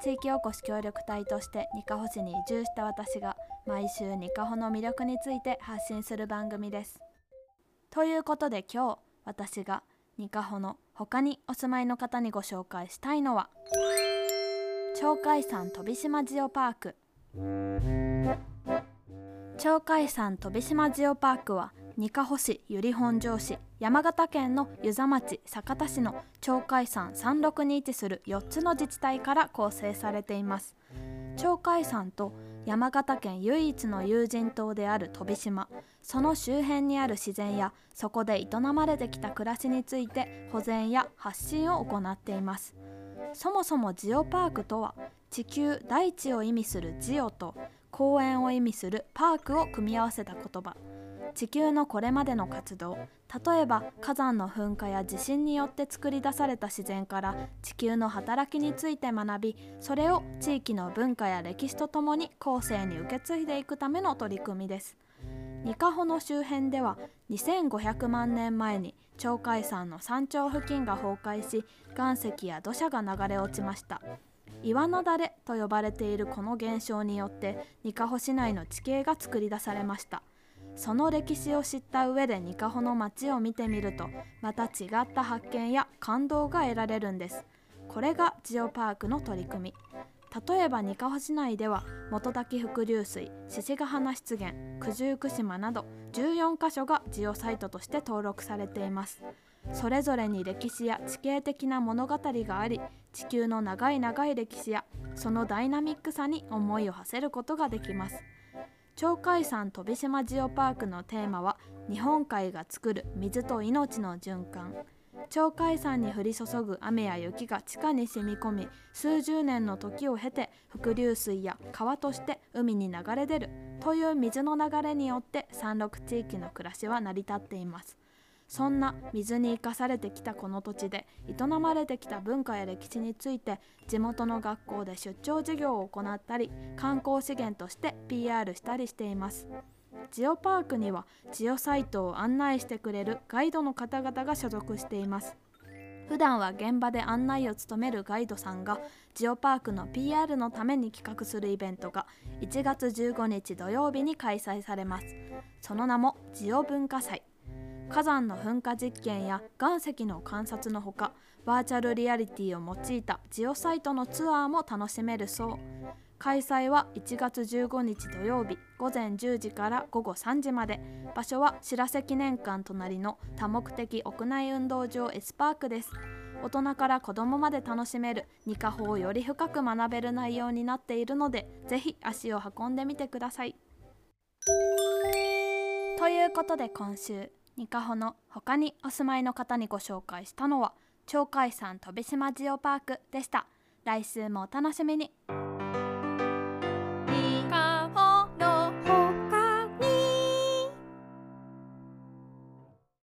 地域おこし協力隊としてにかほ市に移住した私が毎週にかほの魅力について発信する番組です。ということで今日私がにかほの他にお住まいの方にご紹介したいのは鳥海山飛島ジオパーク。鳥海山飛島ジオパークはにかほ市由利本荘市山形県の遊佐町酒田市の鳥海山山麓に位置する4つの自治体から構成されています。鳥海山と山形県唯一の有人島である飛島その周辺にある自然やそこで営まれてきた暮らしについて保全や発信を行っています。そもそもジオパークとは地球大地を意味するジオと公園を意味するパークを組み合わせた言葉。地球のこれまでの活動例えば火山の噴火や地震によって作り出された自然から地球の働きについて学びそれを地域の文化や歴史とともに後世に受け継いでいくための取り組みです。ニカホの周辺では2500万年前に鳥海山の山頂付近が崩壊し岩石や土砂が流れ落ちました。岩のだれと呼ばれているこの現象によってニカホ市内の地形が作り出されました。その歴史を知った上でニカホの街を見てみるとまた違った発見や感動が得られるんです。これがジオパークの取り組み。例えばニカホ市内では元滝伏流水獅子ヶ鼻湿原九十九島など14カ所がジオサイトとして登録されています。それぞれに歴史や地形的な物語があり地球の長い長い歴史やそのダイナミックさに思いを馳せることができます。鳥海山飛島ジオパークのテーマは日本海が作る水と命の循環。鳥海山に降り注ぐ雨や雪が地下に染み込み数十年の時を経て伏流水や川として海に流れ出るという水の流れによって山麓地域の暮らしは成り立っています。そんな水に生かされてきたこの土地で営まれてきた文化や歴史について地元の学校で出張授業を行ったり観光資源として PR したりしています。ジオパークにはジオサイトを案内してくれるガイドの方々が所属しています。普段は現場で案内を務めるガイドさんがジオパークの PR のために企画するイベントが1月15日土曜日に開催されます。その名もジオ文化祭。火山の噴火実験や岩石の観察のほかバーチャルリアリティを用いたジオサイトのツアーも楽しめるそう。開催は1月15日土曜日午前10時から午後3時まで。場所は白瀬記念館隣の多目的屋内運動場 S パークです。大人から子供まで楽しめるニカホをより深く学べる内容になっているのでぜひ足を運んでみてください。ということで今週ニカホの他にお住まいの方にご紹介したのは鳥海山飛島ジオパークでした。来週もお楽しみに。